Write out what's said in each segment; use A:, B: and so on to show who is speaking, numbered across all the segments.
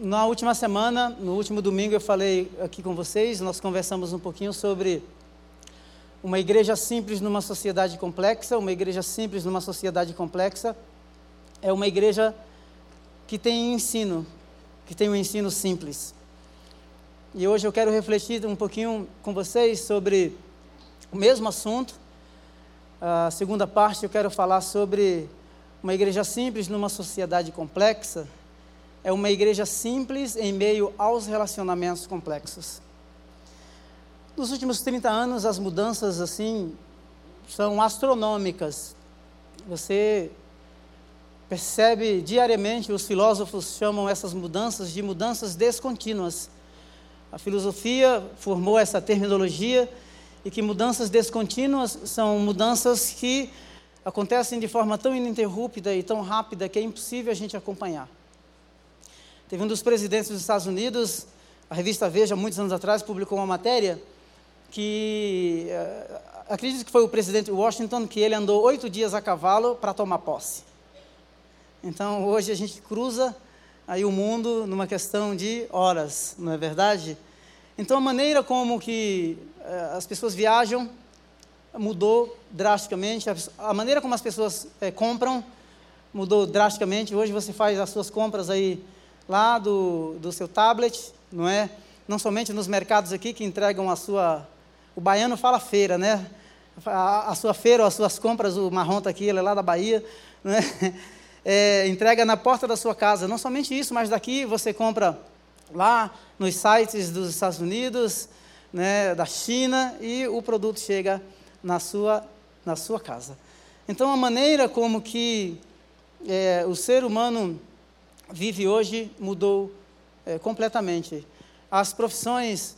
A: na última semana, no último domingo, eu falei aqui com vocês, nós conversamos um pouquinho sobre uma igreja simples numa sociedade complexa. Uma igreja simples numa sociedade complexa é uma igreja que tem ensino, que tem um ensino simples. E hoje eu quero refletir um pouquinho com vocês sobre o mesmo assunto. A segunda parte eu quero falar sobre uma igreja simples numa sociedade complexa é uma igreja simples em meio aos relacionamentos complexos. Nos últimos 30 anos, as mudanças assim são astronômicas. Você percebe diariamente, os filósofos chamam essas mudanças de mudanças descontínuas. A filosofia formou essa terminologia e que mudanças descontínuas são mudanças que acontecem de forma tão ininterrupta e tão rápida que é impossível a gente acompanhar. Teve um dos presidentes dos Estados Unidos, a revista Veja, muitos anos atrás, publicou uma matéria que, uh, acredito que foi o presidente Washington, que ele andou oito dias a cavalo para tomar posse. Então, hoje a gente cruza aí o mundo numa questão de horas, não é verdade? Então, a maneira como que uh, as pessoas viajam mudou drasticamente, a, a maneira como as pessoas uh, compram mudou drasticamente. Hoje você faz as suas compras aí lá do, do seu tablet, não é? Não somente nos mercados aqui que entregam a sua. O baiano fala feira, né? A, a sua feira, as suas compras, o marrom está aqui, ele é lá da Bahia, não é? é? entrega na porta da sua casa. Não somente isso, mas daqui você compra lá nos sites dos Estados Unidos, né, da China, e o produto chega na sua, na sua casa. Então, a maneira como que é, o ser humano vive hoje mudou é, completamente. As profissões,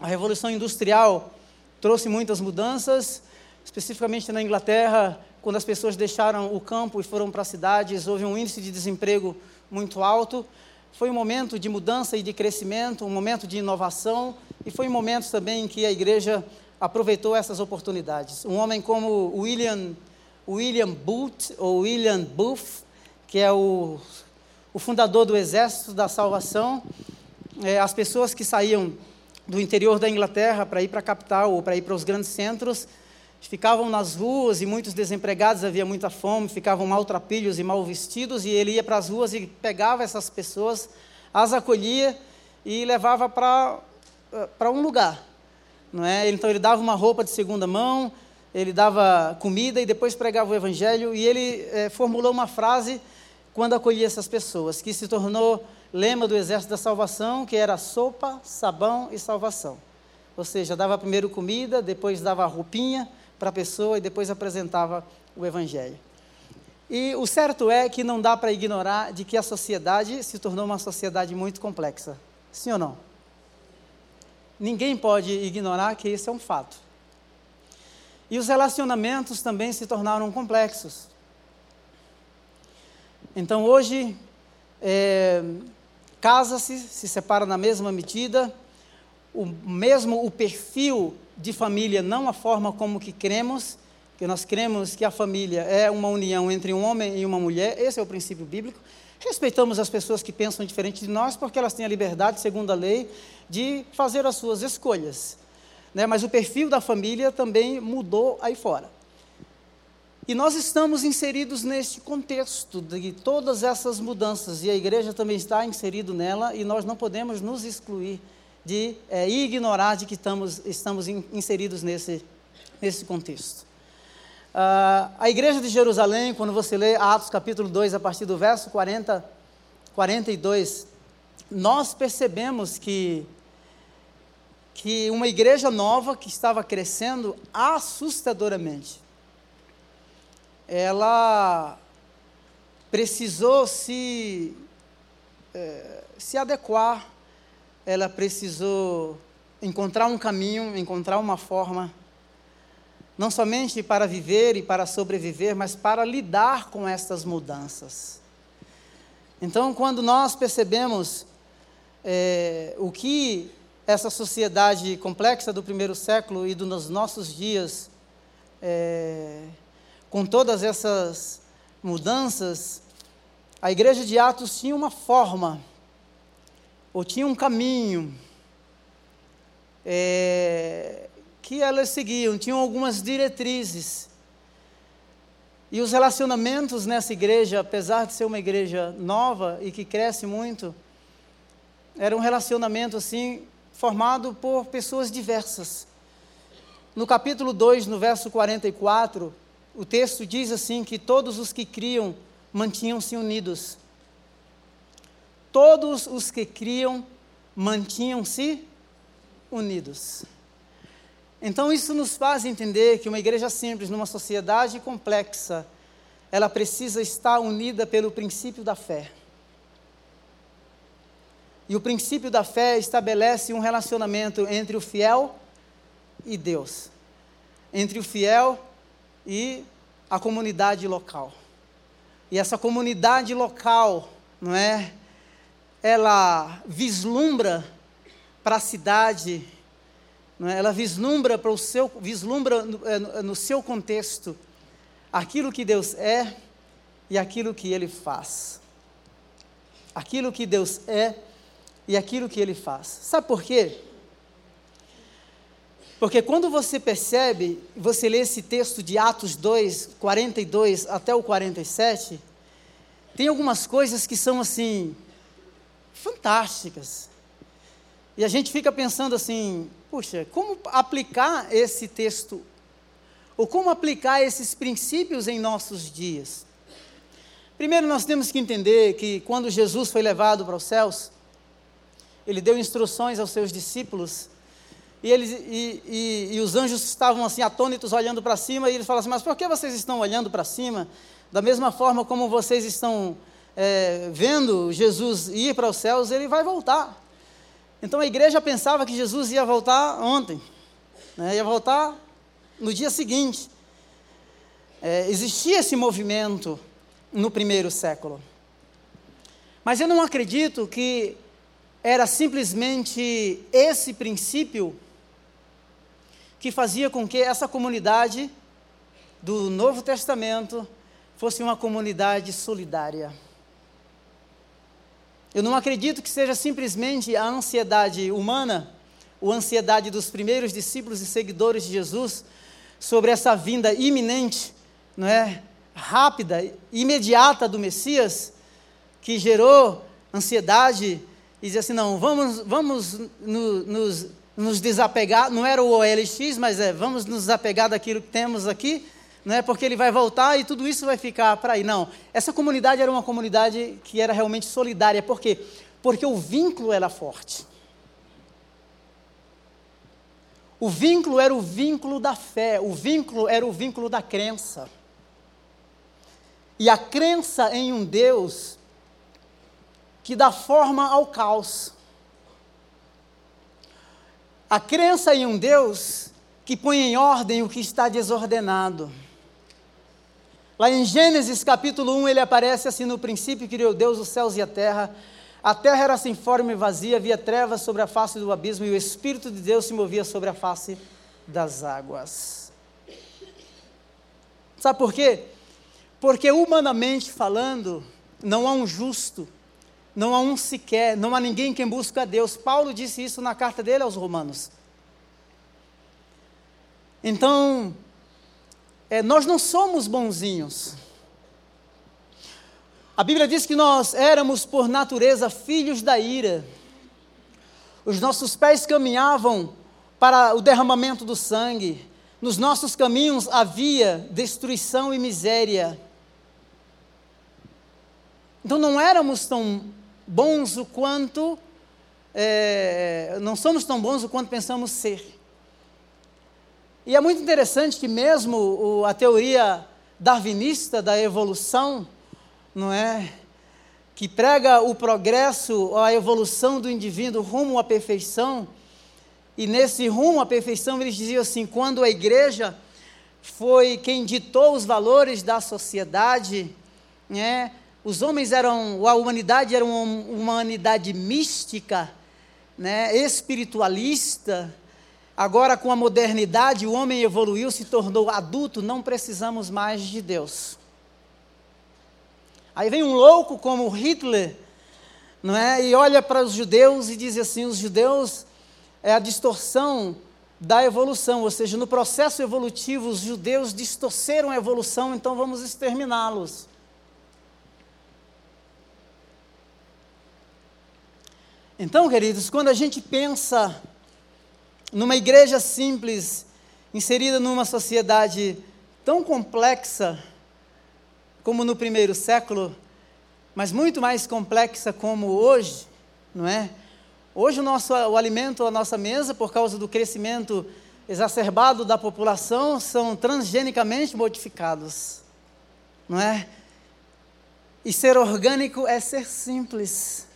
A: a revolução industrial trouxe muitas mudanças, especificamente na Inglaterra, quando as pessoas deixaram o campo e foram para as cidades, houve um índice de desemprego muito alto. Foi um momento de mudança e de crescimento, um momento de inovação, e foi um momento também em que a igreja aproveitou essas oportunidades. Um homem como William, William Booth, ou William Booth, que é o o fundador do Exército da Salvação, é, as pessoas que saíam do interior da Inglaterra para ir para a capital ou para ir para os grandes centros, ficavam nas ruas e muitos desempregados, havia muita fome, ficavam maltrapilhos e mal vestidos, e ele ia para as ruas e pegava essas pessoas, as acolhia e levava para, eh, um lugar. Não é? Então ele dava uma roupa de segunda mão, ele dava comida e depois pregava o evangelho, e ele é, formulou uma frase quando acolhia essas pessoas, que se tornou lema do Exército da Salvação, que era sopa, sabão e salvação. Ou seja, dava primeiro comida, depois dava roupinha para a pessoa e depois apresentava o Evangelho. E o certo é que não dá para ignorar de que a sociedade se tornou uma sociedade muito complexa. Sim ou não? Ninguém pode ignorar que isso é um fato. E os relacionamentos também se tornaram complexos. Então hoje, é, casa-se, se separa na mesma medida, o mesmo o perfil de família, não a forma como que cremos, que nós cremos que a família é uma união entre um homem e uma mulher, esse é o princípio bíblico. Respeitamos as pessoas que pensam diferente de nós, porque elas têm a liberdade, segundo a lei, de fazer as suas escolhas. Né? Mas o perfil da família também mudou aí fora. E nós estamos inseridos neste contexto de todas essas mudanças, e a igreja também está inserido nela, e nós não podemos nos excluir de é, ignorar de que estamos, estamos inseridos nesse, nesse contexto. Uh, a igreja de Jerusalém, quando você lê Atos capítulo 2, a partir do verso 40, 42, nós percebemos que, que uma igreja nova que estava crescendo assustadoramente ela precisou se, é, se adequar, ela precisou encontrar um caminho, encontrar uma forma, não somente para viver e para sobreviver, mas para lidar com estas mudanças. Então, quando nós percebemos é, o que essa sociedade complexa do primeiro século e dos nossos dias é, com todas essas mudanças, a igreja de Atos tinha uma forma ou tinha um caminho é, que elas seguiam, tinham algumas diretrizes. E os relacionamentos nessa igreja, apesar de ser uma igreja nova e que cresce muito, era um relacionamento assim formado por pessoas diversas. No capítulo 2, no verso 44, o texto diz assim que todos os que criam mantinham-se unidos. Todos os que criam mantinham-se unidos. Então isso nos faz entender que uma igreja simples, numa sociedade complexa, ela precisa estar unida pelo princípio da fé. E o princípio da fé estabelece um relacionamento entre o fiel e Deus, entre o fiel e a comunidade local. E essa comunidade local, não é? Ela vislumbra para a cidade, não é? ela vislumbra para o seu, vislumbra no, é, no seu contexto aquilo que Deus é e aquilo que Ele faz. Aquilo que Deus é e aquilo que Ele faz. Sabe por quê? Porque quando você percebe, você lê esse texto de Atos 2, 42 até o 47, tem algumas coisas que são assim, fantásticas. E a gente fica pensando assim, puxa, como aplicar esse texto? Ou como aplicar esses princípios em nossos dias? Primeiro, nós temos que entender que quando Jesus foi levado para os céus, ele deu instruções aos seus discípulos, e, eles, e, e, e os anjos estavam assim atônitos olhando para cima, e eles falaram assim: Mas por que vocês estão olhando para cima? Da mesma forma como vocês estão é, vendo Jesus ir para os céus, ele vai voltar. Então a igreja pensava que Jesus ia voltar ontem, né, ia voltar no dia seguinte. É, existia esse movimento no primeiro século. Mas eu não acredito que era simplesmente esse princípio que fazia com que essa comunidade do Novo Testamento fosse uma comunidade solidária. Eu não acredito que seja simplesmente a ansiedade humana, ou a ansiedade dos primeiros discípulos e seguidores de Jesus sobre essa vinda iminente, não é? rápida, imediata do Messias, que gerou ansiedade e dizer assim, não, vamos, vamos no, nos, nos desapegar, não era o OLX, mas é, vamos nos desapegar daquilo que temos aqui, não é porque ele vai voltar e tudo isso vai ficar para aí. Não, essa comunidade era uma comunidade que era realmente solidária. Por quê? Porque o vínculo era forte. O vínculo era o vínculo da fé, o vínculo era o vínculo da crença. E a crença em um Deus que dá forma ao caos. A crença em um Deus que põe em ordem o que está desordenado. Lá em Gênesis capítulo 1, ele aparece assim: no princípio criou Deus os céus e a terra. A terra era sem forma e vazia, havia trevas sobre a face do abismo e o Espírito de Deus se movia sobre a face das águas. Sabe por quê? Porque humanamente falando, não há um justo, não há um sequer, não há ninguém quem busca a Deus. Paulo disse isso na carta dele aos Romanos. Então, é, nós não somos bonzinhos. A Bíblia diz que nós éramos, por natureza, filhos da ira. Os nossos pés caminhavam para o derramamento do sangue. Nos nossos caminhos havia destruição e miséria. Então não éramos tão bons o quanto, é, não somos tão bons o quanto pensamos ser. E é muito interessante que mesmo o, a teoria darwinista da evolução, não é? Que prega o progresso, a evolução do indivíduo rumo à perfeição. E nesse rumo à perfeição, eles diziam assim: quando a igreja foi quem ditou os valores da sociedade, né? Os homens eram, a humanidade era uma humanidade mística, né? espiritualista, Agora, com a modernidade, o homem evoluiu, se tornou adulto, não precisamos mais de Deus. Aí vem um louco como Hitler, não é? E olha para os judeus e diz assim: os judeus é a distorção da evolução, ou seja, no processo evolutivo, os judeus distorceram a evolução, então vamos exterminá-los. Então, queridos, quando a gente pensa numa igreja simples, inserida numa sociedade tão complexa como no primeiro século, mas muito mais complexa como hoje, não é? Hoje o nosso o alimento, a nossa mesa, por causa do crescimento exacerbado da população, são transgenicamente modificados, não é? E ser orgânico é ser simples.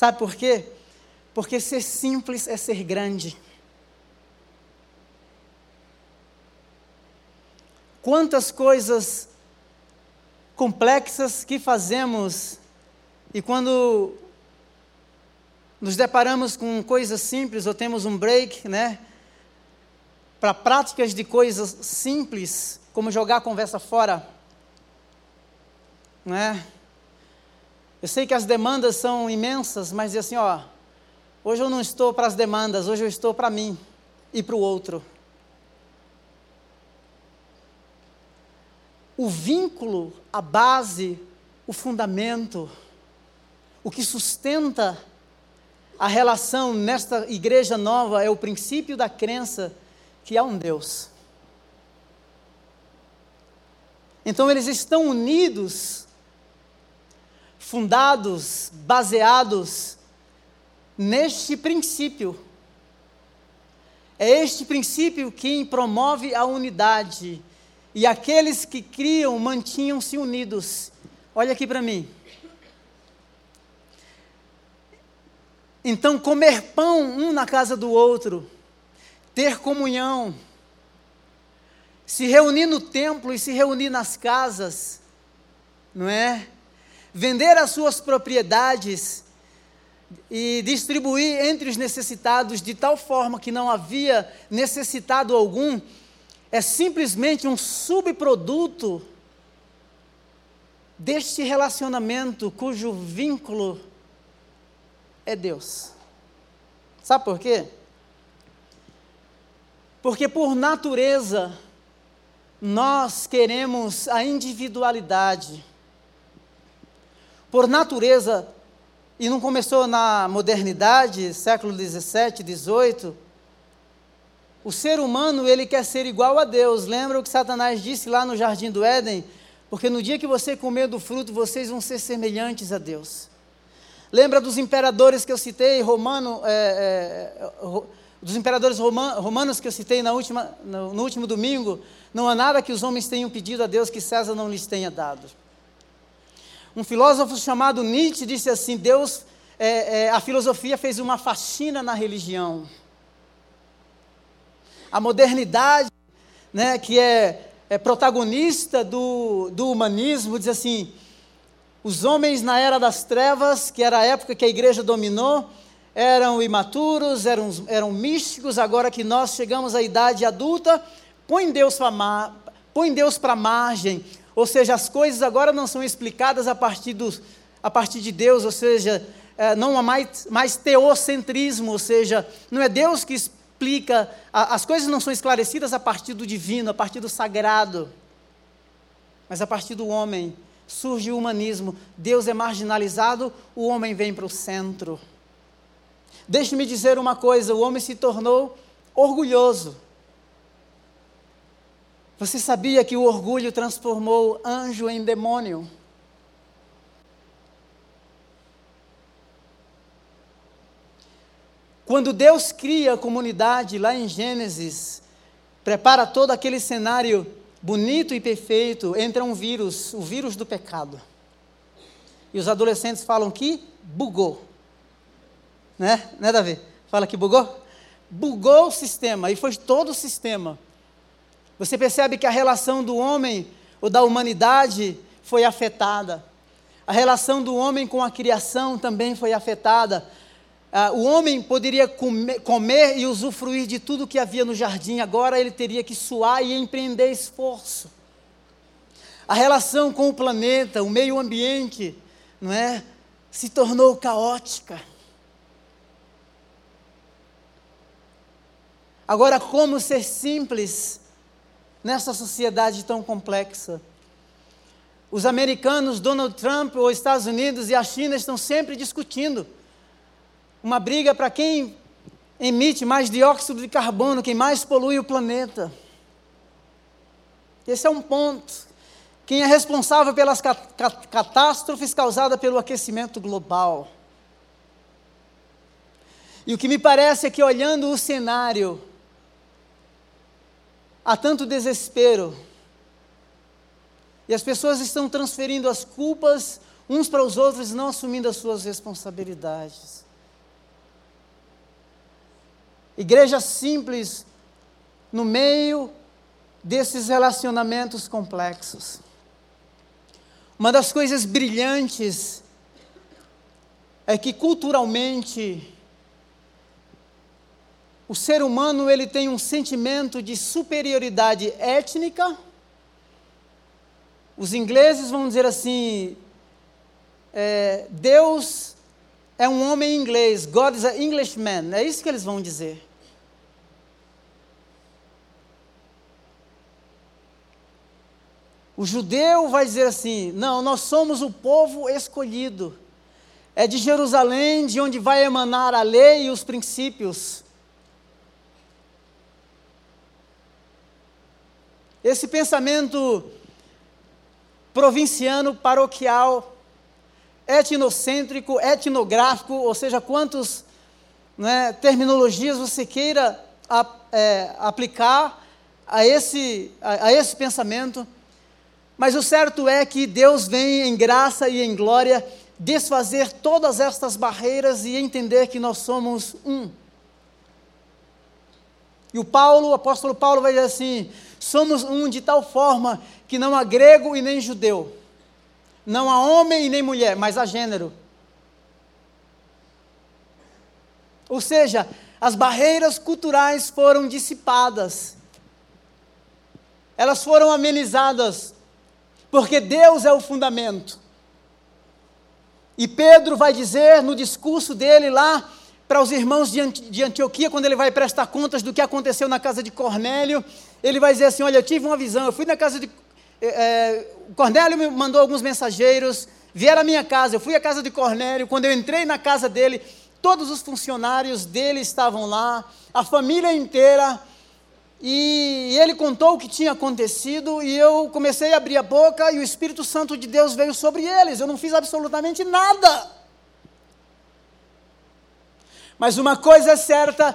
A: Sabe por quê? Porque ser simples é ser grande. Quantas coisas complexas que fazemos e quando nos deparamos com coisas simples ou temos um break, né? Para práticas de coisas simples, como jogar a conversa fora, né? Eu sei que as demandas são imensas, mas assim, ó, hoje eu não estou para as demandas, hoje eu estou para mim e para o outro. O vínculo, a base, o fundamento, o que sustenta a relação nesta igreja nova é o princípio da crença que há um Deus. Então eles estão unidos fundados, baseados neste princípio. É este princípio que promove a unidade. E aqueles que criam mantinham-se unidos. Olha aqui para mim. Então, comer pão um na casa do outro, ter comunhão, se reunir no templo e se reunir nas casas, não é? Vender as suas propriedades e distribuir entre os necessitados de tal forma que não havia necessitado algum, é simplesmente um subproduto deste relacionamento cujo vínculo é Deus. Sabe por quê? Porque por natureza nós queremos a individualidade por natureza, e não começou na modernidade, século 17, 18, o ser humano ele quer ser igual a Deus. Lembra o que Satanás disse lá no jardim do Éden? Porque no dia que você comer do fruto, vocês vão ser semelhantes a Deus. Lembra dos imperadores que eu citei, romano, é, é, dos imperadores romanos que eu citei na última, no, no último domingo? Não há nada que os homens tenham pedido a Deus que César não lhes tenha dado. Um filósofo chamado Nietzsche disse assim: Deus, é, é, a filosofia fez uma faxina na religião. A modernidade, né, que é, é protagonista do, do humanismo, diz assim: os homens na era das trevas, que era a época que a igreja dominou, eram imaturos, eram, eram místicos, agora que nós chegamos à idade adulta, põe Deus para para margem, ou seja, as coisas agora não são explicadas a partir, do, a partir de Deus, ou seja, é, não há mais, mais teocentrismo, ou seja, não é Deus que explica, as coisas não são esclarecidas a partir do divino, a partir do sagrado, mas a partir do homem. Surge o humanismo, Deus é marginalizado, o homem vem para o centro. Deixe-me dizer uma coisa: o homem se tornou orgulhoso. Você sabia que o orgulho transformou anjo em demônio? Quando Deus cria a comunidade lá em Gênesis, prepara todo aquele cenário bonito e perfeito, entra um vírus, o vírus do pecado. E os adolescentes falam que bugou. Né? Né, Davi? Fala que bugou? Bugou o sistema, e foi todo o sistema. Você percebe que a relação do homem ou da humanidade foi afetada. A relação do homem com a criação também foi afetada. Ah, o homem poderia comer, comer e usufruir de tudo que havia no jardim, agora ele teria que suar e empreender esforço. a relação com o planeta, o meio ambiente, não é? Se tornou caótica. Agora, como ser simples nessa sociedade tão complexa? Os americanos, Donald Trump, os Estados Unidos e a China estão sempre discutindo uma briga para quem emite mais dióxido de carbono, quem mais polui o planeta. Esse é um ponto quem é responsável pelas catástrofes causadas pelo aquecimento global. E o que me parece é que, olhando o cenário, há tanto desespero, e as pessoas estão transferindo as culpas uns para os outros, não assumindo as suas responsabilidades. Igreja simples, no meio desses relacionamentos complexos. Uma das coisas brilhantes é que culturalmente o ser humano ele tem um sentimento de superioridade étnica. Os ingleses vão dizer assim: é, Deus é um homem inglês, God is an Englishman. É isso que eles vão dizer. O judeu vai dizer assim: não, nós somos o povo escolhido. É de Jerusalém de onde vai emanar a lei e os princípios. Esse pensamento provinciano, paroquial, etnocêntrico, etnográfico, ou seja, quantas né, terminologias você queira a, é, aplicar a esse, a, a esse pensamento mas o certo é que Deus vem em graça e em glória desfazer todas estas barreiras e entender que nós somos um. E o Paulo, o apóstolo Paulo vai dizer assim: somos um de tal forma que não há grego e nem judeu, não há homem e nem mulher, mas há gênero. Ou seja, as barreiras culturais foram dissipadas, elas foram amenizadas, porque Deus é o fundamento. E Pedro vai dizer no discurso dele lá para os irmãos de Antioquia, quando ele vai prestar contas do que aconteceu na casa de Cornélio, ele vai dizer assim: Olha, eu tive uma visão, eu fui na casa de. É, Cornélio me mandou alguns mensageiros, vieram à minha casa, eu fui à casa de Cornélio, quando eu entrei na casa dele, todos os funcionários dele estavam lá, a família inteira, e ele contou o que tinha acontecido e eu comecei a abrir a boca e o Espírito Santo de Deus veio sobre eles. Eu não fiz absolutamente nada. Mas uma coisa é certa,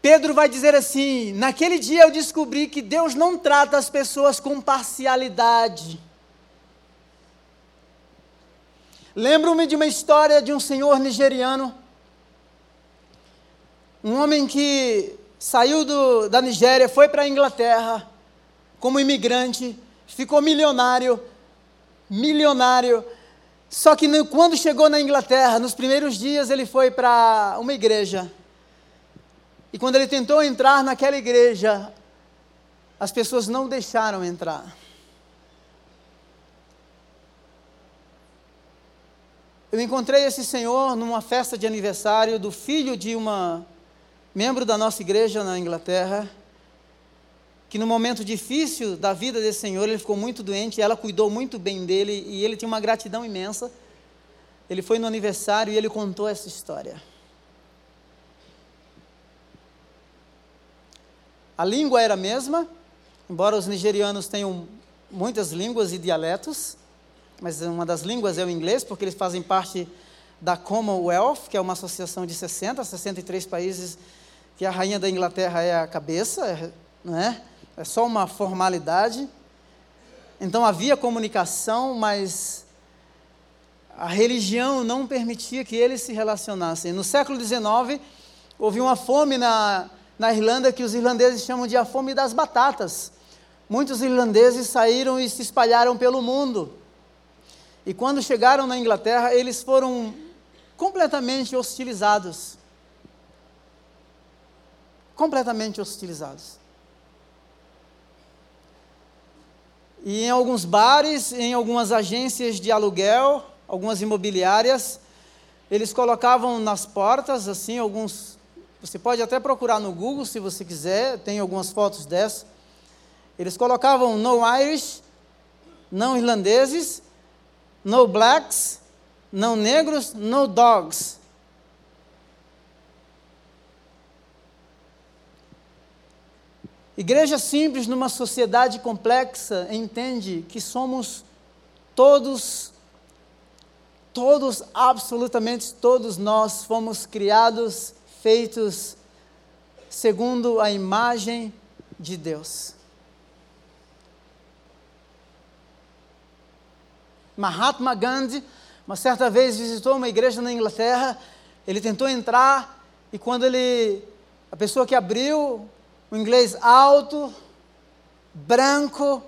A: Pedro vai dizer assim: naquele dia eu descobri que Deus não trata as pessoas com parcialidade. Lembro-me de uma história de um senhor nigeriano, um homem que saiu do, da Nigéria, foi para a Inglaterra como imigrante, ficou milionário, milionário. Só que quando chegou na Inglaterra, nos primeiros dias ele foi para uma igreja. E quando ele tentou entrar naquela igreja, as pessoas não deixaram entrar. Eu encontrei esse senhor numa festa de aniversário do filho de uma membro da nossa igreja na Inglaterra, que no momento difícil da vida desse senhor, ele ficou muito doente, ela cuidou muito bem dele e ele tinha uma gratidão imensa. Ele foi no aniversário e ele contou essa história. A língua era a mesma, embora os nigerianos tenham muitas línguas e dialetos, mas uma das línguas é o inglês, porque eles fazem parte da Commonwealth, que é uma associação de 60, 63 países que a rainha da Inglaterra é a cabeça, é, não é? É só uma formalidade. Então havia comunicação, mas a religião não permitia que eles se relacionassem. No século XIX, houve uma fome na, na Irlanda que os irlandeses chamam de a fome das batatas. Muitos irlandeses saíram e se espalharam pelo mundo. E quando chegaram na Inglaterra, eles foram completamente hostilizados completamente hostilizados. E em alguns bares, em algumas agências de aluguel, algumas imobiliárias, eles colocavam nas portas, assim, alguns. Você pode até procurar no Google se você quiser, tem algumas fotos dessas. Eles colocavam no Irish, não irlandeses, no blacks, não negros, no dogs. Igreja simples numa sociedade complexa entende que somos todos, todos, absolutamente todos nós fomos criados, feitos segundo a imagem de Deus. Mahatma Gandhi, uma certa vez visitou uma igreja na Inglaterra, ele tentou entrar e quando ele, a pessoa que abriu, o inglês alto, branco,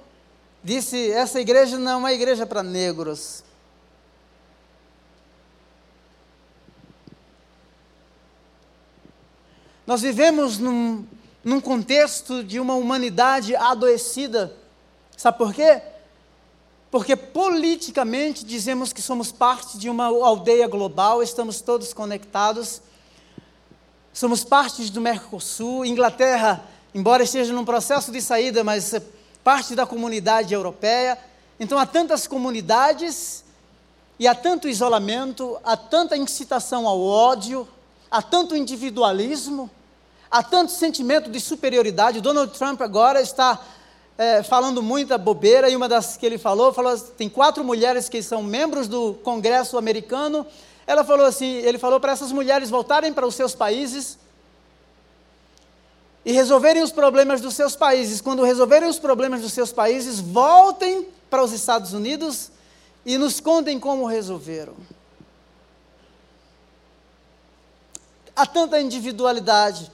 A: disse: essa igreja não é uma igreja para negros. Nós vivemos num, num contexto de uma humanidade adoecida. Sabe por quê? Porque politicamente dizemos que somos parte de uma aldeia global, estamos todos conectados. Somos parte do Mercosul. Inglaterra, embora esteja num processo de saída, mas é parte da comunidade europeia. Então há tantas comunidades e há tanto isolamento, há tanta incitação ao ódio, há tanto individualismo, há tanto sentimento de superioridade. Donald Trump agora está é, falando muita bobeira, e uma das que ele falou, falou, tem quatro mulheres que são membros do Congresso americano, ela falou assim, ele falou para essas mulheres voltarem para os seus países e resolverem os problemas dos seus países. Quando resolverem os problemas dos seus países, voltem para os Estados Unidos e nos contem como resolveram. Há tanta individualidade,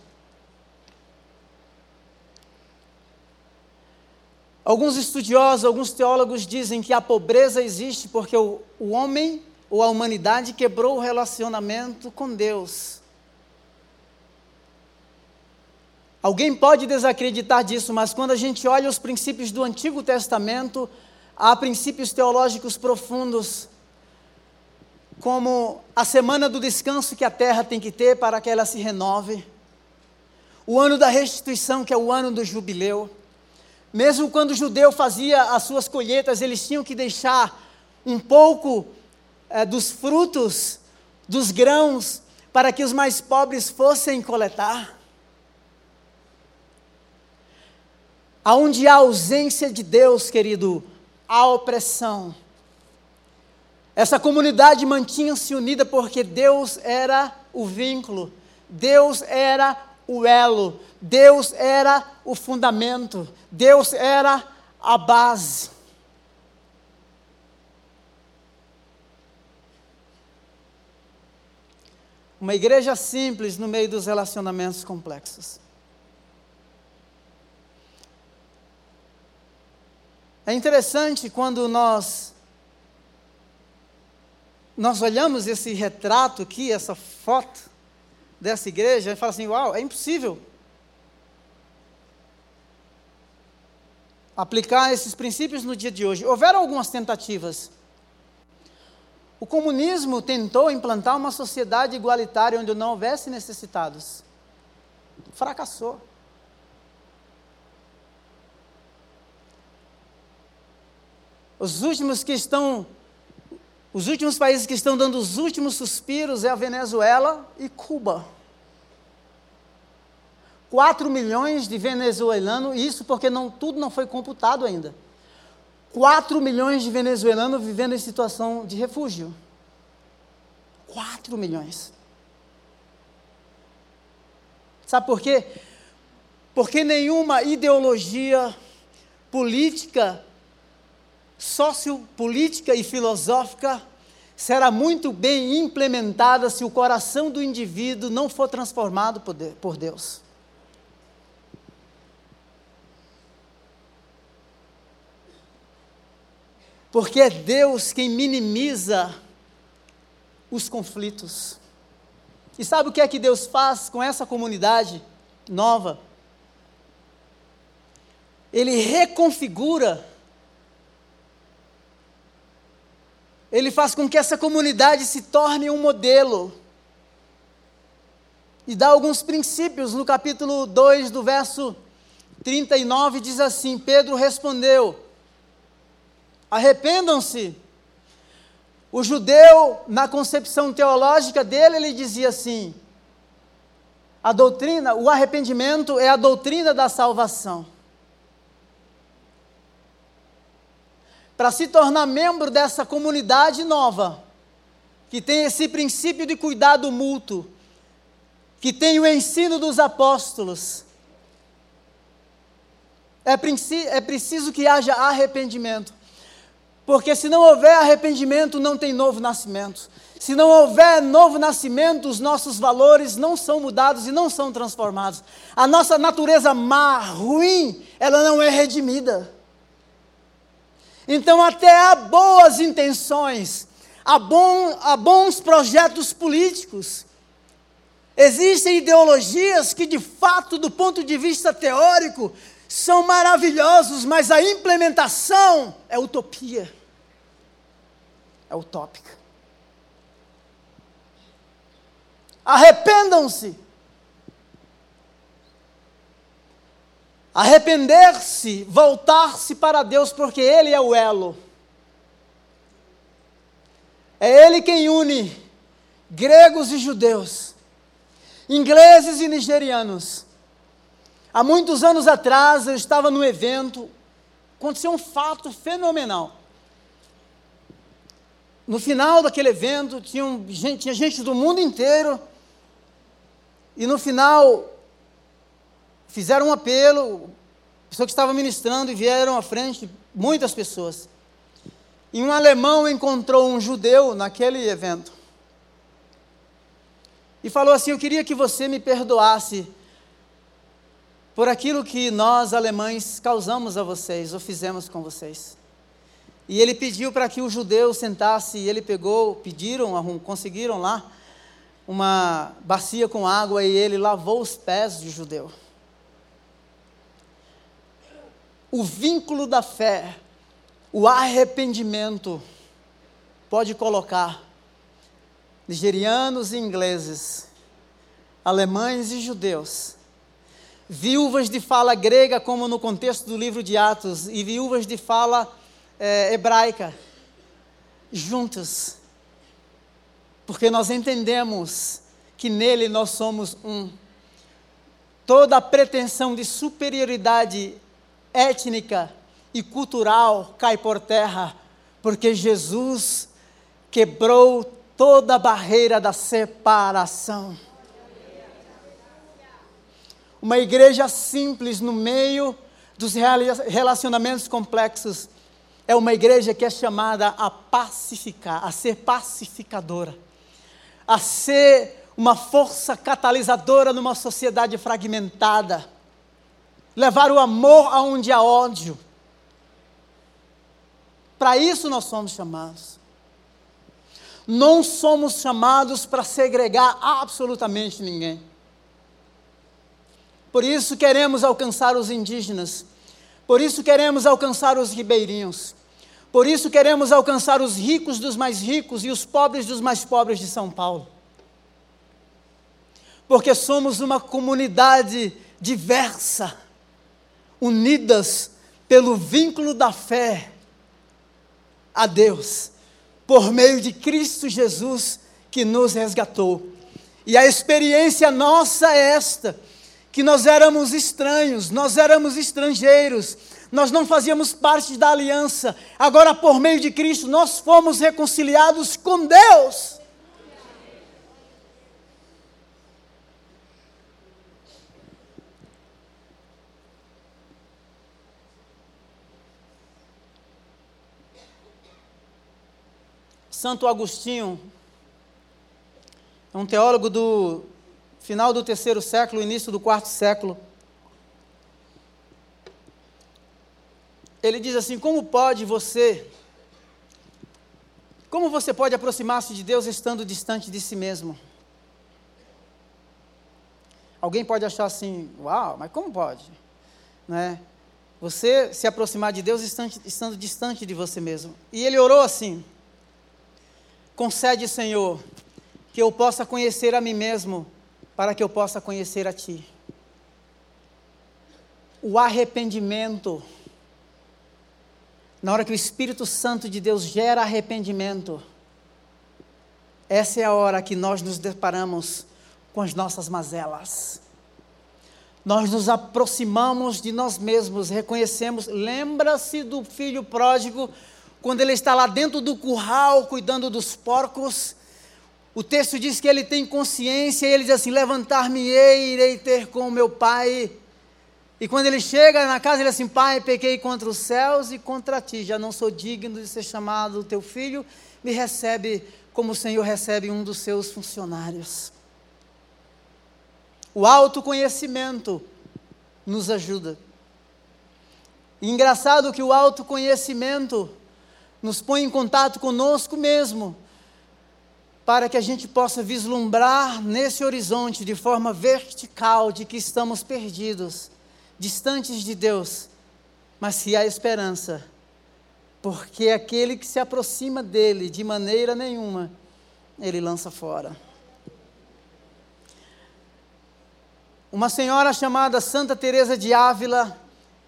A: Alguns estudiosos, alguns teólogos dizem que a pobreza existe porque o, o homem ou a humanidade quebrou o relacionamento com Deus. Alguém pode desacreditar disso, mas quando a gente olha os princípios do Antigo Testamento, há princípios teológicos profundos, como a semana do descanso que a terra tem que ter para que ela se renove, o ano da restituição, que é o ano do jubileu mesmo quando o judeu fazia as suas colheitas, eles tinham que deixar um pouco é, dos frutos, dos grãos, para que os mais pobres fossem coletar. Aonde há ausência de Deus, querido, há opressão. Essa comunidade mantinha-se unida porque Deus era o vínculo, Deus era o elo, Deus era o fundamento, Deus era a base. Uma igreja simples no meio dos relacionamentos complexos. É interessante quando nós nós olhamos esse retrato aqui, essa foto dessa igreja, e fala assim: "Uau, é impossível aplicar esses princípios no dia de hoje. Houveram algumas tentativas. O comunismo tentou implantar uma sociedade igualitária onde não houvesse necessitados. Fracassou. Os últimos que estão, os últimos países que estão dando os últimos suspiros é a Venezuela e Cuba. 4 milhões de venezuelanos, isso porque não, tudo não foi computado ainda. 4 milhões de venezuelanos vivendo em situação de refúgio. 4 milhões. Sabe por quê? Porque nenhuma ideologia política, sociopolítica e filosófica será muito bem implementada se o coração do indivíduo não for transformado por Deus. porque é Deus quem minimiza os conflitos. E sabe o que é que Deus faz com essa comunidade nova? Ele reconfigura ele faz com que essa comunidade se torne um modelo. E dá alguns princípios no capítulo 2, do verso 39, diz assim: Pedro respondeu: Arrependam-se. O judeu, na concepção teológica dele, ele dizia assim: a doutrina, o arrependimento é a doutrina da salvação. Para se tornar membro dessa comunidade nova, que tem esse princípio de cuidado mútuo, que tem o ensino dos apóstolos, é, é preciso que haja arrependimento. Porque se não houver arrependimento, não tem novo nascimento. Se não houver novo nascimento, os nossos valores não são mudados e não são transformados. A nossa natureza má, ruim, ela não é redimida. Então, até há boas intenções, há, bom, há bons projetos políticos. Existem ideologias que, de fato, do ponto de vista teórico, são maravilhosos, mas a implementação é utopia. É utópica. Arrependam-se. Arrepender-se, voltar-se para Deus, porque Ele é o elo. É Ele quem une gregos e judeus, ingleses e nigerianos. Há muitos anos atrás, eu estava num evento, aconteceu um fato fenomenal. No final daquele evento, tinha gente, tinha gente do mundo inteiro e no final, fizeram um apelo, a pessoa que estava ministrando e vieram à frente, muitas pessoas. E um alemão encontrou um judeu naquele evento. E falou assim: Eu queria que você me perdoasse por aquilo que nós, alemães, causamos a vocês, ou fizemos com vocês. E ele pediu para que o judeu sentasse, e ele pegou, pediram, conseguiram lá, uma bacia com água e ele lavou os pés do judeu. O vínculo da fé, o arrependimento, pode colocar nigerianos e ingleses, alemães e judeus, viúvas de fala grega, como no contexto do livro de Atos, e viúvas de fala é, hebraica, juntas porque nós entendemos que nele nós somos um. Toda a pretensão de superioridade étnica e cultural cai por terra, porque Jesus quebrou toda a barreira da separação. Uma igreja simples no meio dos relacionamentos complexos é uma igreja que é chamada a pacificar, a ser pacificadora a ser uma força catalisadora numa sociedade fragmentada, levar o amor aonde há ódio. Para isso nós somos chamados. Não somos chamados para segregar absolutamente ninguém. Por isso queremos alcançar os indígenas. Por isso queremos alcançar os ribeirinhos. Por isso queremos alcançar os ricos dos mais ricos e os pobres dos mais pobres de São Paulo. Porque somos uma comunidade diversa, unidas pelo vínculo da fé a Deus, por meio de Cristo Jesus que nos resgatou. E a experiência nossa é esta: que nós éramos estranhos, nós éramos estrangeiros, nós não fazíamos parte da aliança, agora por meio de Cristo nós fomos reconciliados com Deus. Santo Agostinho, é um teólogo do final do terceiro século, início do quarto século. ele diz assim: como pode você, como você pode aproximar-se de Deus estando distante de si mesmo? Alguém pode achar assim, uau, mas como pode? Né? Você se aproximar de Deus estando, estando distante de você mesmo. E ele orou assim: Concede, Senhor, que eu possa conhecer a mim mesmo, para que eu possa conhecer a Ti. O arrependimento, na hora que o Espírito Santo de Deus gera arrependimento, essa é a hora que nós nos deparamos com as nossas mazelas. Nós nos aproximamos de nós mesmos, reconhecemos. Lembra-se do filho pródigo, quando ele está lá dentro do curral, cuidando dos porcos. O texto diz que ele tem consciência e ele diz assim: Levantar-me-ei, irei ter com o meu pai. E quando ele chega na casa, ele diz assim: Pai, pequei contra os céus e contra ti, já não sou digno de ser chamado teu filho, me recebe como o Senhor recebe um dos seus funcionários. O autoconhecimento nos ajuda. E engraçado que o autoconhecimento nos põe em contato conosco mesmo, para que a gente possa vislumbrar nesse horizonte de forma vertical de que estamos perdidos, distantes de Deus, mas se há esperança, porque aquele que se aproxima dele de maneira nenhuma, ele lança fora. Uma senhora chamada Santa Teresa de Ávila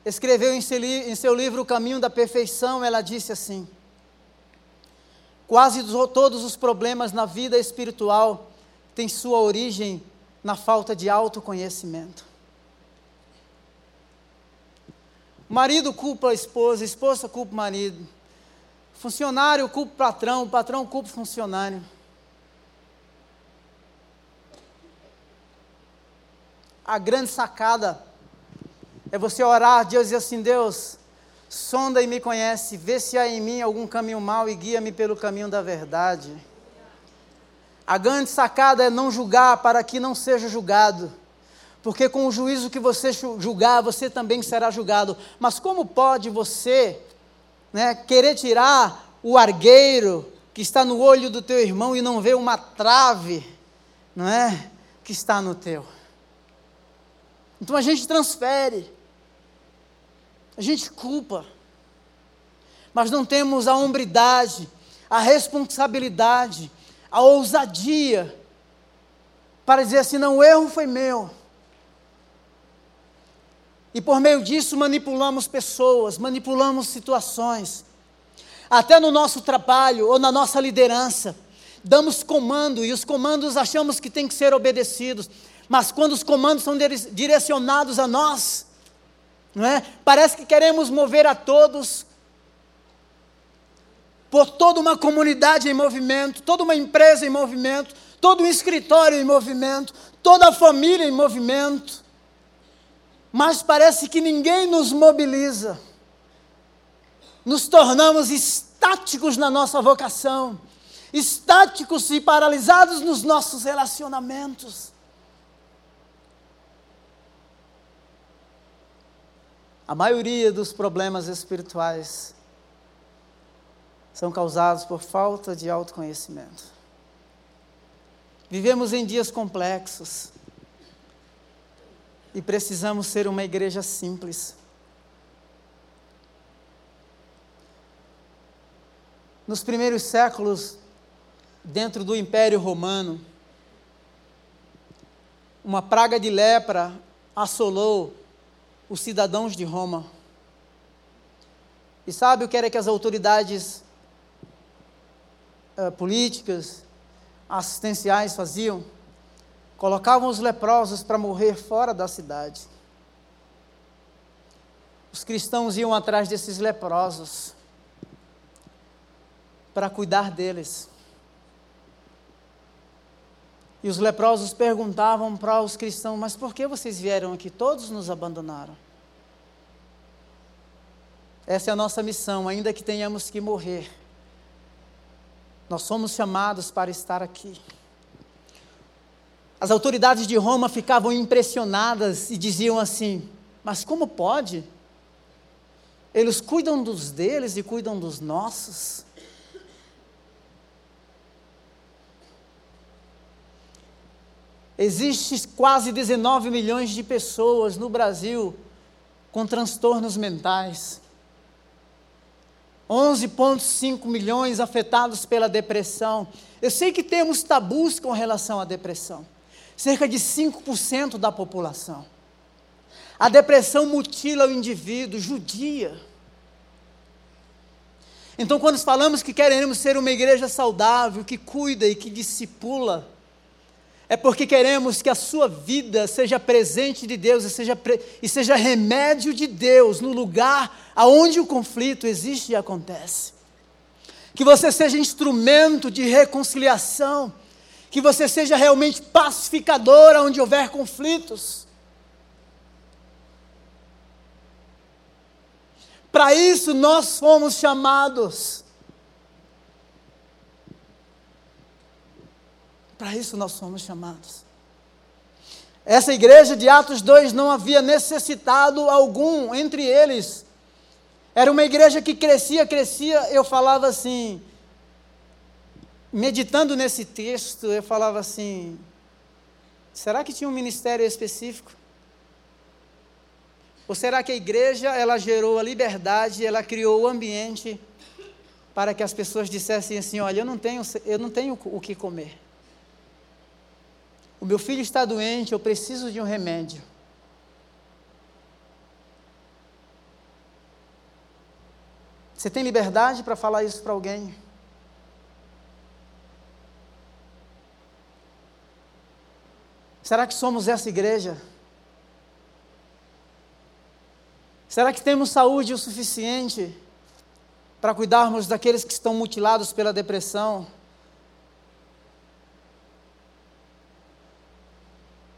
A: escreveu em seu, livro O Caminho da Perfeição, ela disse assim: Quase todos os problemas na vida espiritual têm sua origem na falta de autoconhecimento. O marido culpa a esposa, a esposa culpa o marido. funcionário culpa o patrão, o patrão culpa o funcionário. a grande sacada é você orar a Deus e dizer assim: Deus, sonda e me conhece, vê se há em mim algum caminho mau e guia-me pelo caminho da verdade. A grande sacada é não julgar para que não seja julgado. Porque com o juízo que você julgar, você também será julgado. Mas como pode você né, querer tirar o argueiro que está no olho do teu irmão e não ver uma trave, não é, que está no teu? Então a gente transfere, a gente culpa, mas não temos a hombridade, a responsabilidade, a ousadia para dizer assim: não, o erro foi meu. E por meio disso manipulamos pessoas, manipulamos situações. Até no nosso trabalho ou na nossa liderança, damos comando e os comandos achamos que têm que ser obedecidos. Mas quando os comandos são direcionados a nós, não é? Parece que queremos mover a todos, por toda uma comunidade em movimento, toda uma empresa em movimento, todo um escritório em movimento, toda a família em movimento. Mas parece que ninguém nos mobiliza. Nos tornamos estáticos na nossa vocação, estáticos e paralisados nos nossos relacionamentos. A maioria dos problemas espirituais são causados por falta de autoconhecimento. Vivemos em dias complexos e precisamos ser uma igreja simples. Nos primeiros séculos, dentro do Império Romano, uma praga de lepra assolou os cidadãos de Roma. E sabe o que era que as autoridades uh, políticas, assistenciais faziam? Colocavam os leprosos para morrer fora da cidade. Os cristãos iam atrás desses leprosos para cuidar deles. E os leprosos perguntavam para os cristãos: Mas por que vocês vieram aqui? Todos nos abandonaram. Essa é a nossa missão, ainda que tenhamos que morrer. Nós somos chamados para estar aqui. As autoridades de Roma ficavam impressionadas e diziam assim: Mas como pode? Eles cuidam dos deles e cuidam dos nossos. Existem quase 19 milhões de pessoas no Brasil com transtornos mentais. 11,5 milhões afetados pela depressão. Eu sei que temos tabus com relação à depressão. Cerca de 5% da população. A depressão mutila o indivíduo, judia. Então, quando falamos que queremos ser uma igreja saudável, que cuida e que discipula, é porque queremos que a sua vida seja presente de Deus e seja, e seja remédio de Deus no lugar aonde o conflito existe e acontece. Que você seja instrumento de reconciliação, que você seja realmente pacificador onde houver conflitos. Para isso nós fomos chamados. Para isso nós fomos chamados. Essa igreja de Atos 2 não havia necessitado algum entre eles. Era uma igreja que crescia, crescia. Eu falava assim, meditando nesse texto, eu falava assim: será que tinha um ministério específico? Ou será que a igreja ela gerou a liberdade, ela criou o ambiente para que as pessoas dissessem assim: olha, eu não tenho, eu não tenho o que comer. O meu filho está doente, eu preciso de um remédio. Você tem liberdade para falar isso para alguém? Será que somos essa igreja? Será que temos saúde o suficiente para cuidarmos daqueles que estão mutilados pela depressão?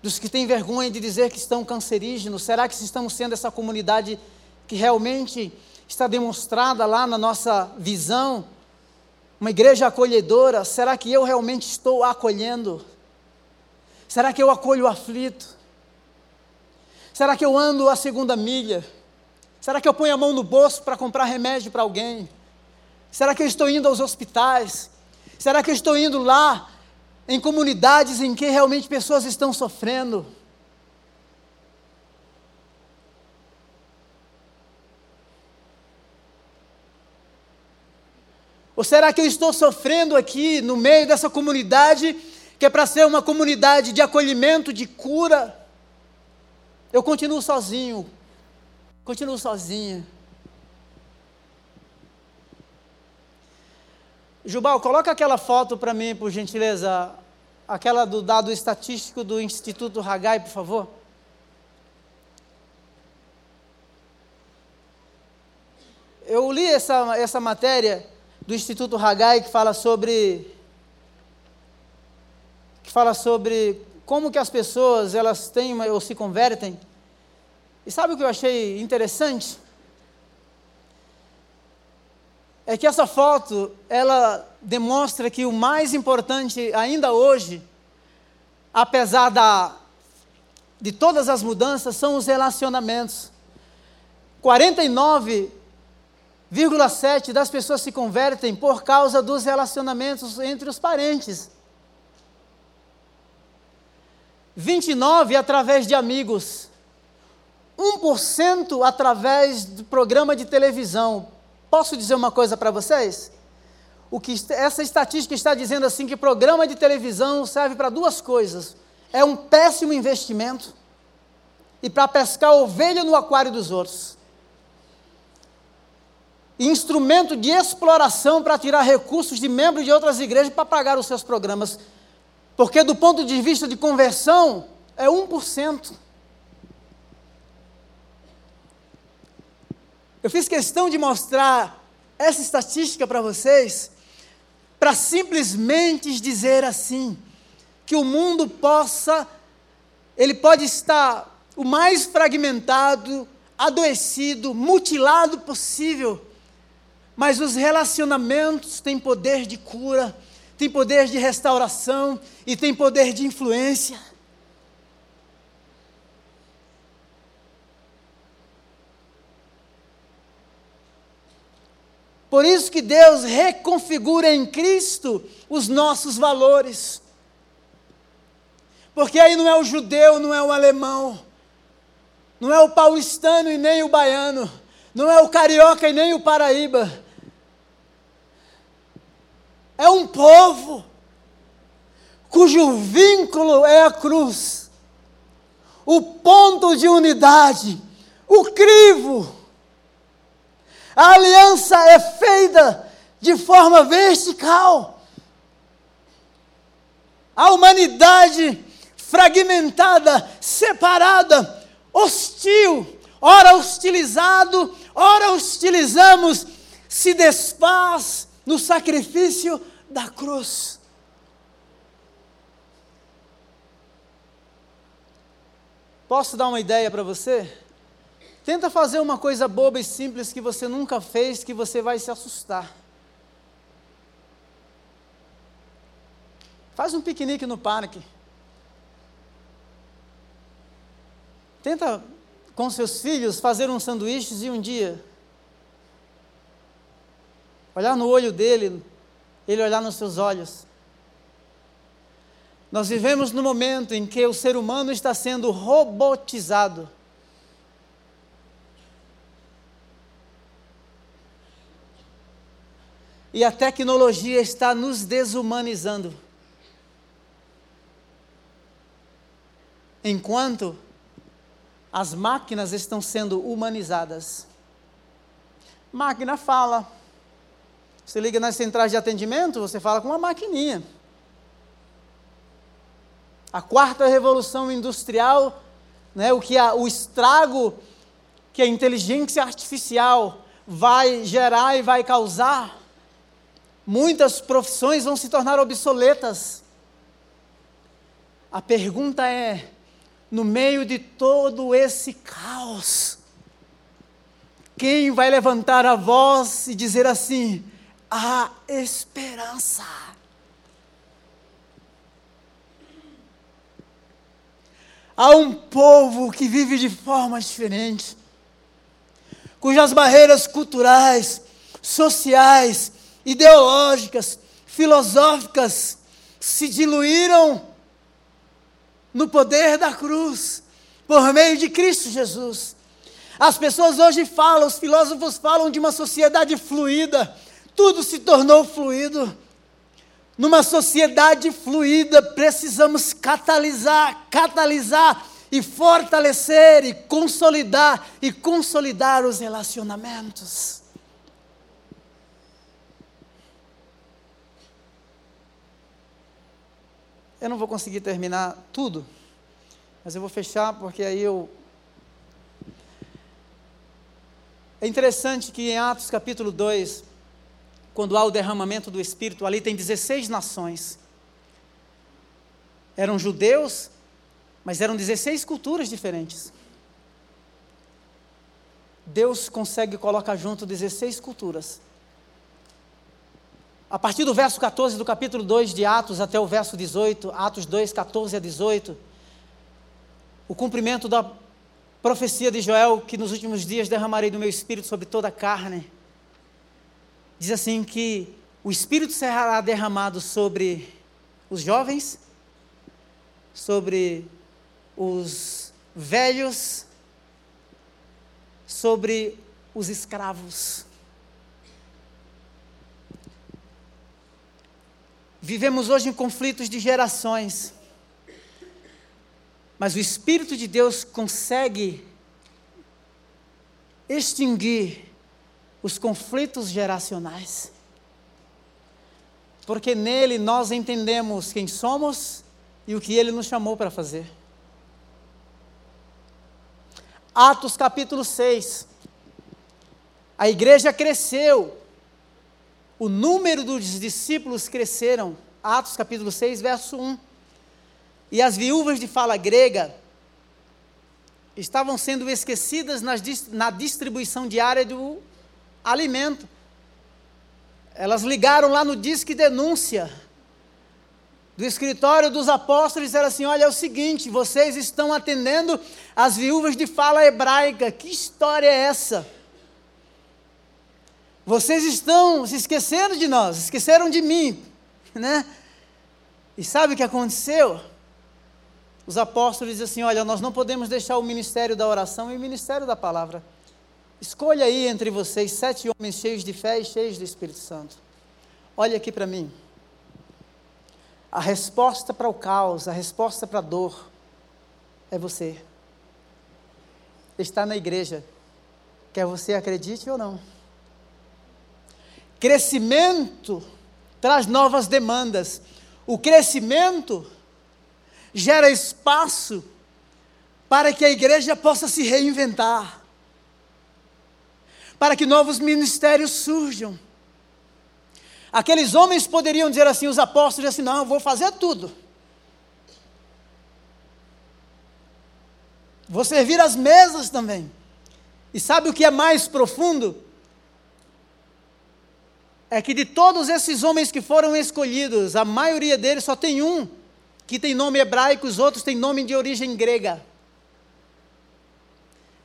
A: Dos que têm vergonha de dizer que estão cancerígenos? Será que estamos sendo essa comunidade que realmente está demonstrada lá na nossa visão? Uma igreja acolhedora? Será que eu realmente estou acolhendo? Será que eu acolho o aflito? Será que eu ando a segunda milha? Será que eu ponho a mão no bolso para comprar remédio para alguém? Será que eu estou indo aos hospitais? Será que eu estou indo lá em comunidades em que realmente pessoas estão sofrendo. Ou será que eu estou sofrendo aqui no meio dessa comunidade que é para ser uma comunidade de acolhimento, de cura? Eu continuo sozinho, continuo sozinha. Jubal, coloca aquela foto para mim, por gentileza. Aquela do dado estatístico do Instituto Hagai, por favor. Eu li essa, essa matéria do Instituto Hagai que fala sobre que fala sobre como que as pessoas elas têm ou se convertem. E sabe o que eu achei interessante? é que essa foto, ela demonstra que o mais importante ainda hoje, apesar da, de todas as mudanças, são os relacionamentos. 49,7% das pessoas se convertem por causa dos relacionamentos entre os parentes. 29% através de amigos. 1% através do programa de televisão. Posso dizer uma coisa para vocês? O que essa estatística está dizendo assim que programa de televisão serve para duas coisas. É um péssimo investimento e para pescar ovelha no aquário dos outros. Instrumento de exploração para tirar recursos de membros de outras igrejas para pagar os seus programas. Porque do ponto de vista de conversão, é 1%. Eu fiz questão de mostrar essa estatística para vocês, para simplesmente dizer assim, que o mundo possa, ele pode estar o mais fragmentado, adoecido, mutilado possível, mas os relacionamentos têm poder de cura, têm poder de restauração e têm poder de influência. Por isso que Deus reconfigura em Cristo os nossos valores. Porque aí não é o judeu, não é o alemão, não é o paulistano e nem o baiano, não é o carioca e nem o paraíba, é um povo cujo vínculo é a cruz, o ponto de unidade, o crivo. A aliança é feita de forma vertical. A humanidade fragmentada, separada, hostil, ora hostilizado, ora hostilizamos, se desfaz no sacrifício da cruz. Posso dar uma ideia para você? Tenta fazer uma coisa boba e simples que você nunca fez, que você vai se assustar. Faz um piquenique no parque. Tenta com seus filhos fazer uns sanduíches e um dia olhar no olho dele, ele olhar nos seus olhos. Nós vivemos no momento em que o ser humano está sendo robotizado. E a tecnologia está nos desumanizando. Enquanto as máquinas estão sendo humanizadas. Máquina fala. Você liga nas centrais de atendimento, você fala com uma maquininha. A quarta revolução industrial, né, o que a, o estrago que a inteligência artificial vai gerar e vai causar, muitas profissões vão se tornar obsoletas. A pergunta é: no meio de todo esse caos, quem vai levantar a voz e dizer assim: há esperança? Há um povo que vive de forma diferente, cujas barreiras culturais, sociais, ideológicas, filosóficas se diluíram no poder da cruz, por meio de Cristo Jesus. As pessoas hoje falam, os filósofos falam de uma sociedade fluida, tudo se tornou fluido. Numa sociedade fluida, precisamos catalisar, catalisar e fortalecer e consolidar e consolidar os relacionamentos. Eu não vou conseguir terminar tudo, mas eu vou fechar porque aí eu. É interessante que em Atos capítulo 2, quando há o derramamento do Espírito, ali tem 16 nações. Eram judeus, mas eram 16 culturas diferentes. Deus consegue colocar junto 16 culturas. A partir do verso 14 do capítulo 2 de Atos até o verso 18, Atos 2, 14 a 18, o cumprimento da profecia de Joel, que nos últimos dias derramarei do meu espírito sobre toda a carne diz assim que o Espírito será derramado sobre os jovens, sobre os velhos, sobre os escravos. Vivemos hoje em conflitos de gerações, mas o Espírito de Deus consegue extinguir os conflitos geracionais. Porque nele nós entendemos quem somos e o que ele nos chamou para fazer. Atos capítulo 6. A igreja cresceu. O número dos discípulos cresceram. Atos capítulo 6, verso 1. E as viúvas de fala grega estavam sendo esquecidas na distribuição diária do alimento. Elas ligaram lá no Disque Denúncia do escritório dos apóstolos e disseram assim: Olha, é o seguinte, vocês estão atendendo as viúvas de fala hebraica. Que história é essa? Vocês estão se esquecendo de nós, esqueceram de mim, né? E sabe o que aconteceu? Os apóstolos dizem assim: Olha, nós não podemos deixar o ministério da oração e o ministério da palavra. Escolha aí entre vocês sete homens cheios de fé e cheios do Espírito Santo. Olha aqui para mim. A resposta para o caos, a resposta para a dor é você. Está na igreja, quer você acredite ou não. Crescimento traz novas demandas. O crescimento gera espaço para que a igreja possa se reinventar, para que novos ministérios surjam. Aqueles homens poderiam dizer assim, os apóstolos assim, não, eu vou fazer tudo. Vou servir as mesas também. E sabe o que é mais profundo? É que de todos esses homens que foram escolhidos, a maioria deles só tem um que tem nome hebraico, os outros têm nome de origem grega.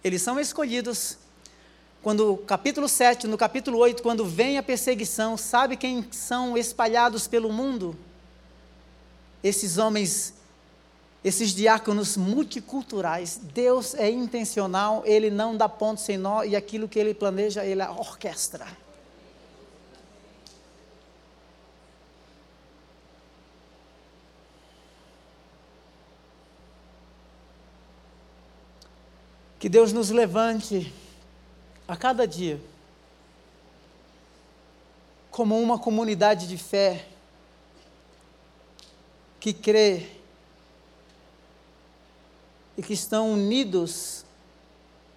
A: Eles são escolhidos quando capítulo 7, no capítulo 8, quando vem a perseguição, sabe quem são espalhados pelo mundo? Esses homens, esses diáconos multiculturais. Deus é intencional, ele não dá ponto sem nó e aquilo que ele planeja, ele orquestra. Que Deus nos levante a cada dia como uma comunidade de fé que crê e que estão unidos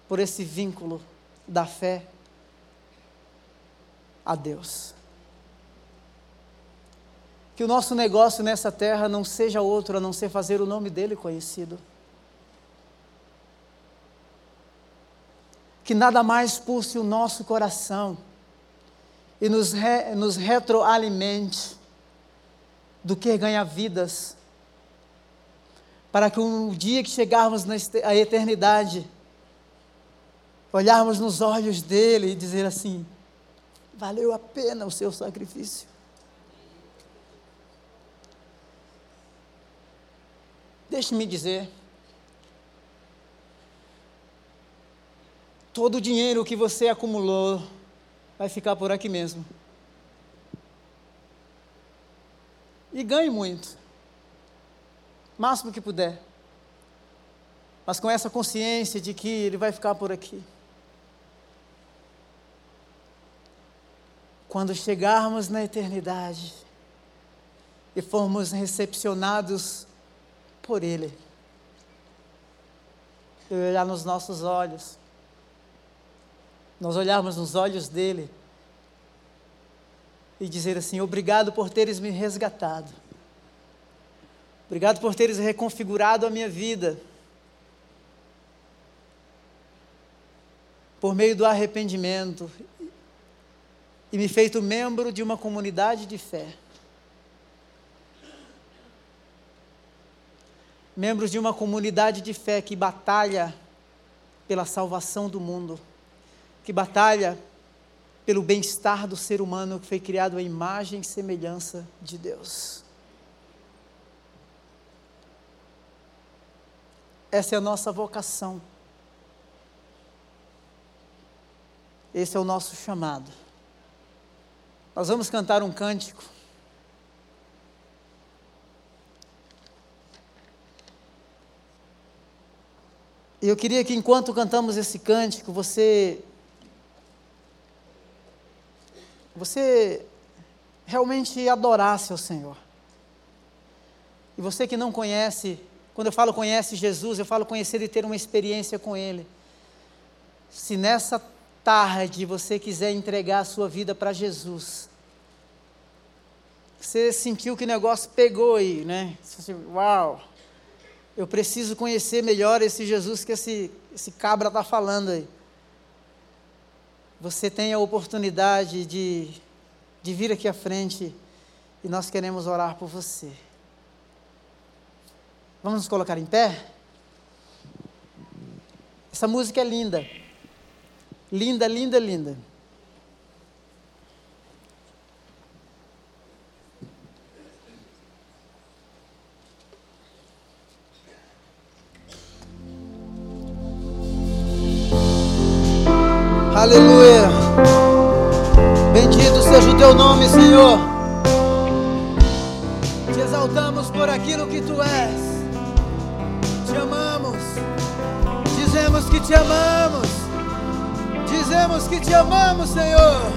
A: por esse vínculo da fé a Deus. Que o nosso negócio nessa terra não seja outro a não ser fazer o nome dele conhecido. Que nada mais pulse o nosso coração e nos, re, nos retroalimente do que ganhar vidas, para que um dia que chegarmos na eternidade, olharmos nos olhos dele e dizer assim: valeu a pena o seu sacrifício. Deixe-me dizer, todo o dinheiro que você acumulou vai ficar por aqui mesmo. E ganhe muito. Máximo que puder. Mas com essa consciência de que ele vai ficar por aqui. Quando chegarmos na eternidade e formos recepcionados por Ele, e olhar nos nossos olhos, nós olharmos nos olhos dele e dizer assim: Obrigado por teres me resgatado. Obrigado por teres reconfigurado a minha vida. Por meio do arrependimento e me feito membro de uma comunidade de fé. Membros de uma comunidade de fé que batalha pela salvação do mundo que batalha pelo bem-estar do ser humano que foi criado à imagem e semelhança de Deus. Essa é a nossa vocação. Esse é o nosso chamado. Nós vamos cantar um cântico. E eu queria que enquanto cantamos esse cântico, você você realmente adorasse ao Senhor. E você que não conhece, quando eu falo conhece Jesus, eu falo conhecer e ter uma experiência com Ele. Se nessa tarde você quiser entregar a sua vida para Jesus, você sentiu que o negócio pegou aí, né? Você, uau, eu preciso conhecer melhor esse Jesus que esse, esse cabra está falando aí você tem a oportunidade de, de vir aqui à frente e nós queremos orar por você. Vamos nos colocar em pé? Essa música é linda. Linda, linda, linda. Aleluia. Teu nome, Senhor. Te exaltamos
B: por aquilo que tu és. Te amamos. Dizemos que te amamos. Dizemos que te amamos, Senhor.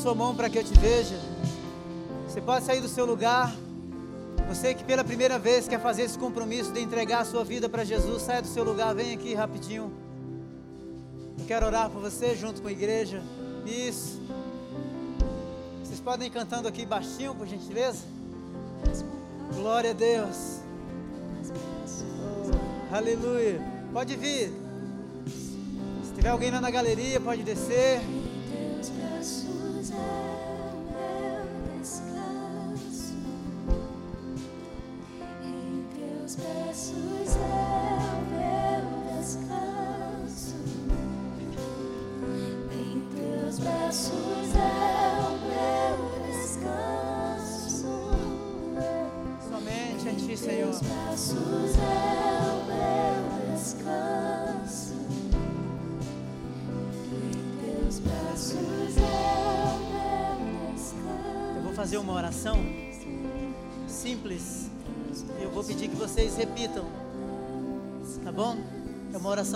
B: Sua mão para que eu te veja. Você pode sair do seu lugar. Você que pela primeira vez quer fazer esse compromisso de entregar a sua vida para Jesus, saia do seu lugar, vem aqui rapidinho. Eu quero orar por você junto com a igreja. Isso. Vocês podem ir cantando aqui baixinho, por gentileza? Glória a Deus. Oh, aleluia. Pode vir. Tiver alguém lá na galeria, pode descer.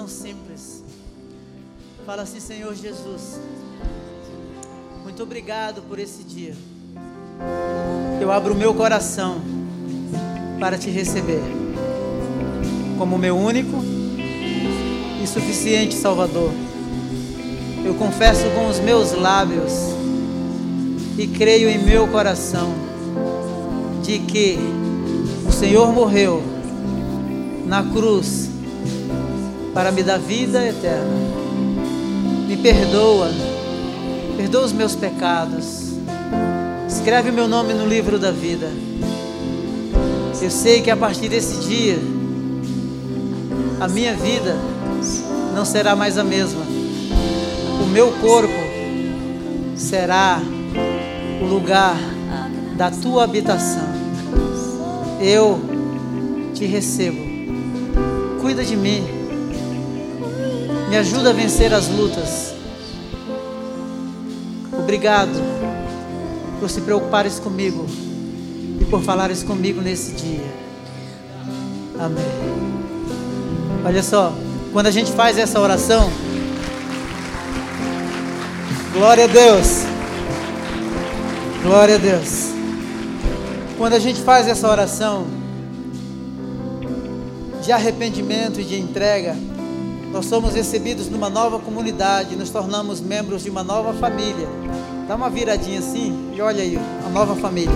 A: Oração simples. Fala assim, Senhor Jesus. Muito obrigado por esse dia. Eu abro o meu coração para te receber como meu único e suficiente Salvador. Eu confesso com os meus lábios e creio em meu coração de que o Senhor morreu na cruz para me dar vida eterna. Me perdoa, perdoa os meus pecados. Escreve o meu nome no livro da vida. Eu sei que a partir desse dia, a minha vida não será mais a mesma. O meu corpo será o lugar da tua habitação. Eu te recebo. Cuida de mim. Me ajuda a vencer as lutas. Obrigado por se preocupares comigo e por falares comigo nesse dia. Amém. Olha só, quando a gente faz essa oração, glória a Deus. Glória a Deus. Quando a gente faz essa oração de arrependimento e de entrega, nós somos recebidos numa nova comunidade, nos tornamos membros de uma nova família. Dá uma viradinha assim e olha aí, a nova família.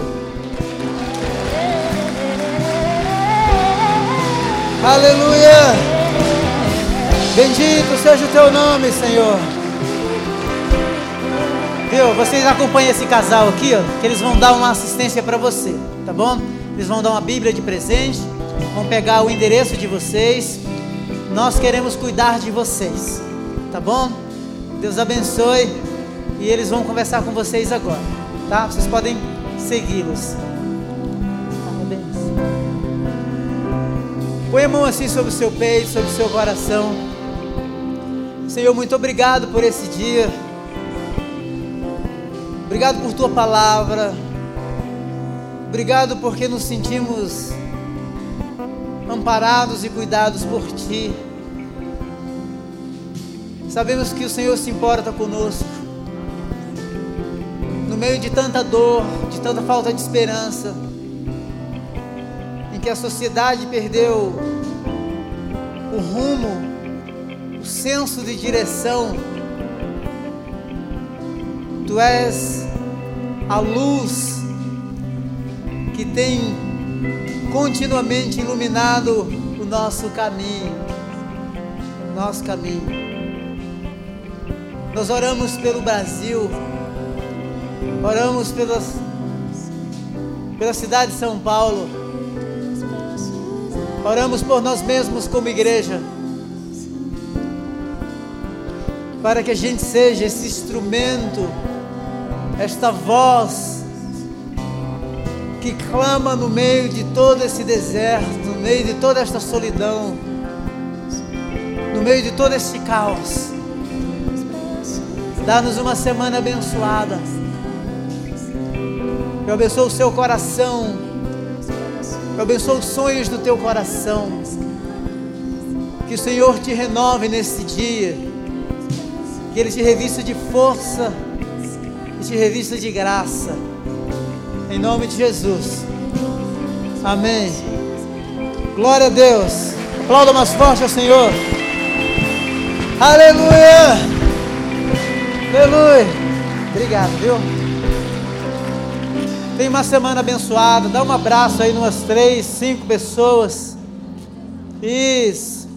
A: Aleluia! Bendito seja o teu nome, Senhor. Viu? Vocês acompanham esse casal aqui, ó, que eles vão dar uma assistência para você, tá bom? Eles vão dar uma Bíblia de presente, vão pegar o endereço de vocês. Nós queremos cuidar de vocês, tá bom? Deus abençoe e eles vão conversar com vocês agora, tá? Vocês podem segui-los. Põe a mão assim sobre o seu peito, sobre o seu coração. Senhor, muito obrigado por esse dia. Obrigado por tua palavra. Obrigado porque nos sentimos amparados e cuidados por ti. Sabemos que o Senhor se importa conosco. No meio de tanta dor, de tanta falta de esperança, em que a sociedade perdeu o rumo, o senso de direção, Tu és a luz que tem continuamente iluminado o nosso caminho, o nosso caminho. Nós oramos pelo Brasil, oramos pelas, pela cidade de São Paulo, oramos por nós mesmos como igreja, para que a gente seja esse instrumento esta voz que clama no meio de todo esse deserto, no meio de toda esta solidão, no meio de todo esse caos. Dá-nos uma semana abençoada. Eu abençoo o seu coração. Eu abençoo os sonhos do teu coração. Que o Senhor te renove nesse dia. Que Ele te revista de força e te revista de graça. Em nome de Jesus. Amém. Glória a Deus. Aplauda mais forte ao Senhor. Aleluia. Aleluia. Obrigado, viu? Tenha uma semana abençoada. Dá um abraço aí umas três, cinco pessoas. Isso.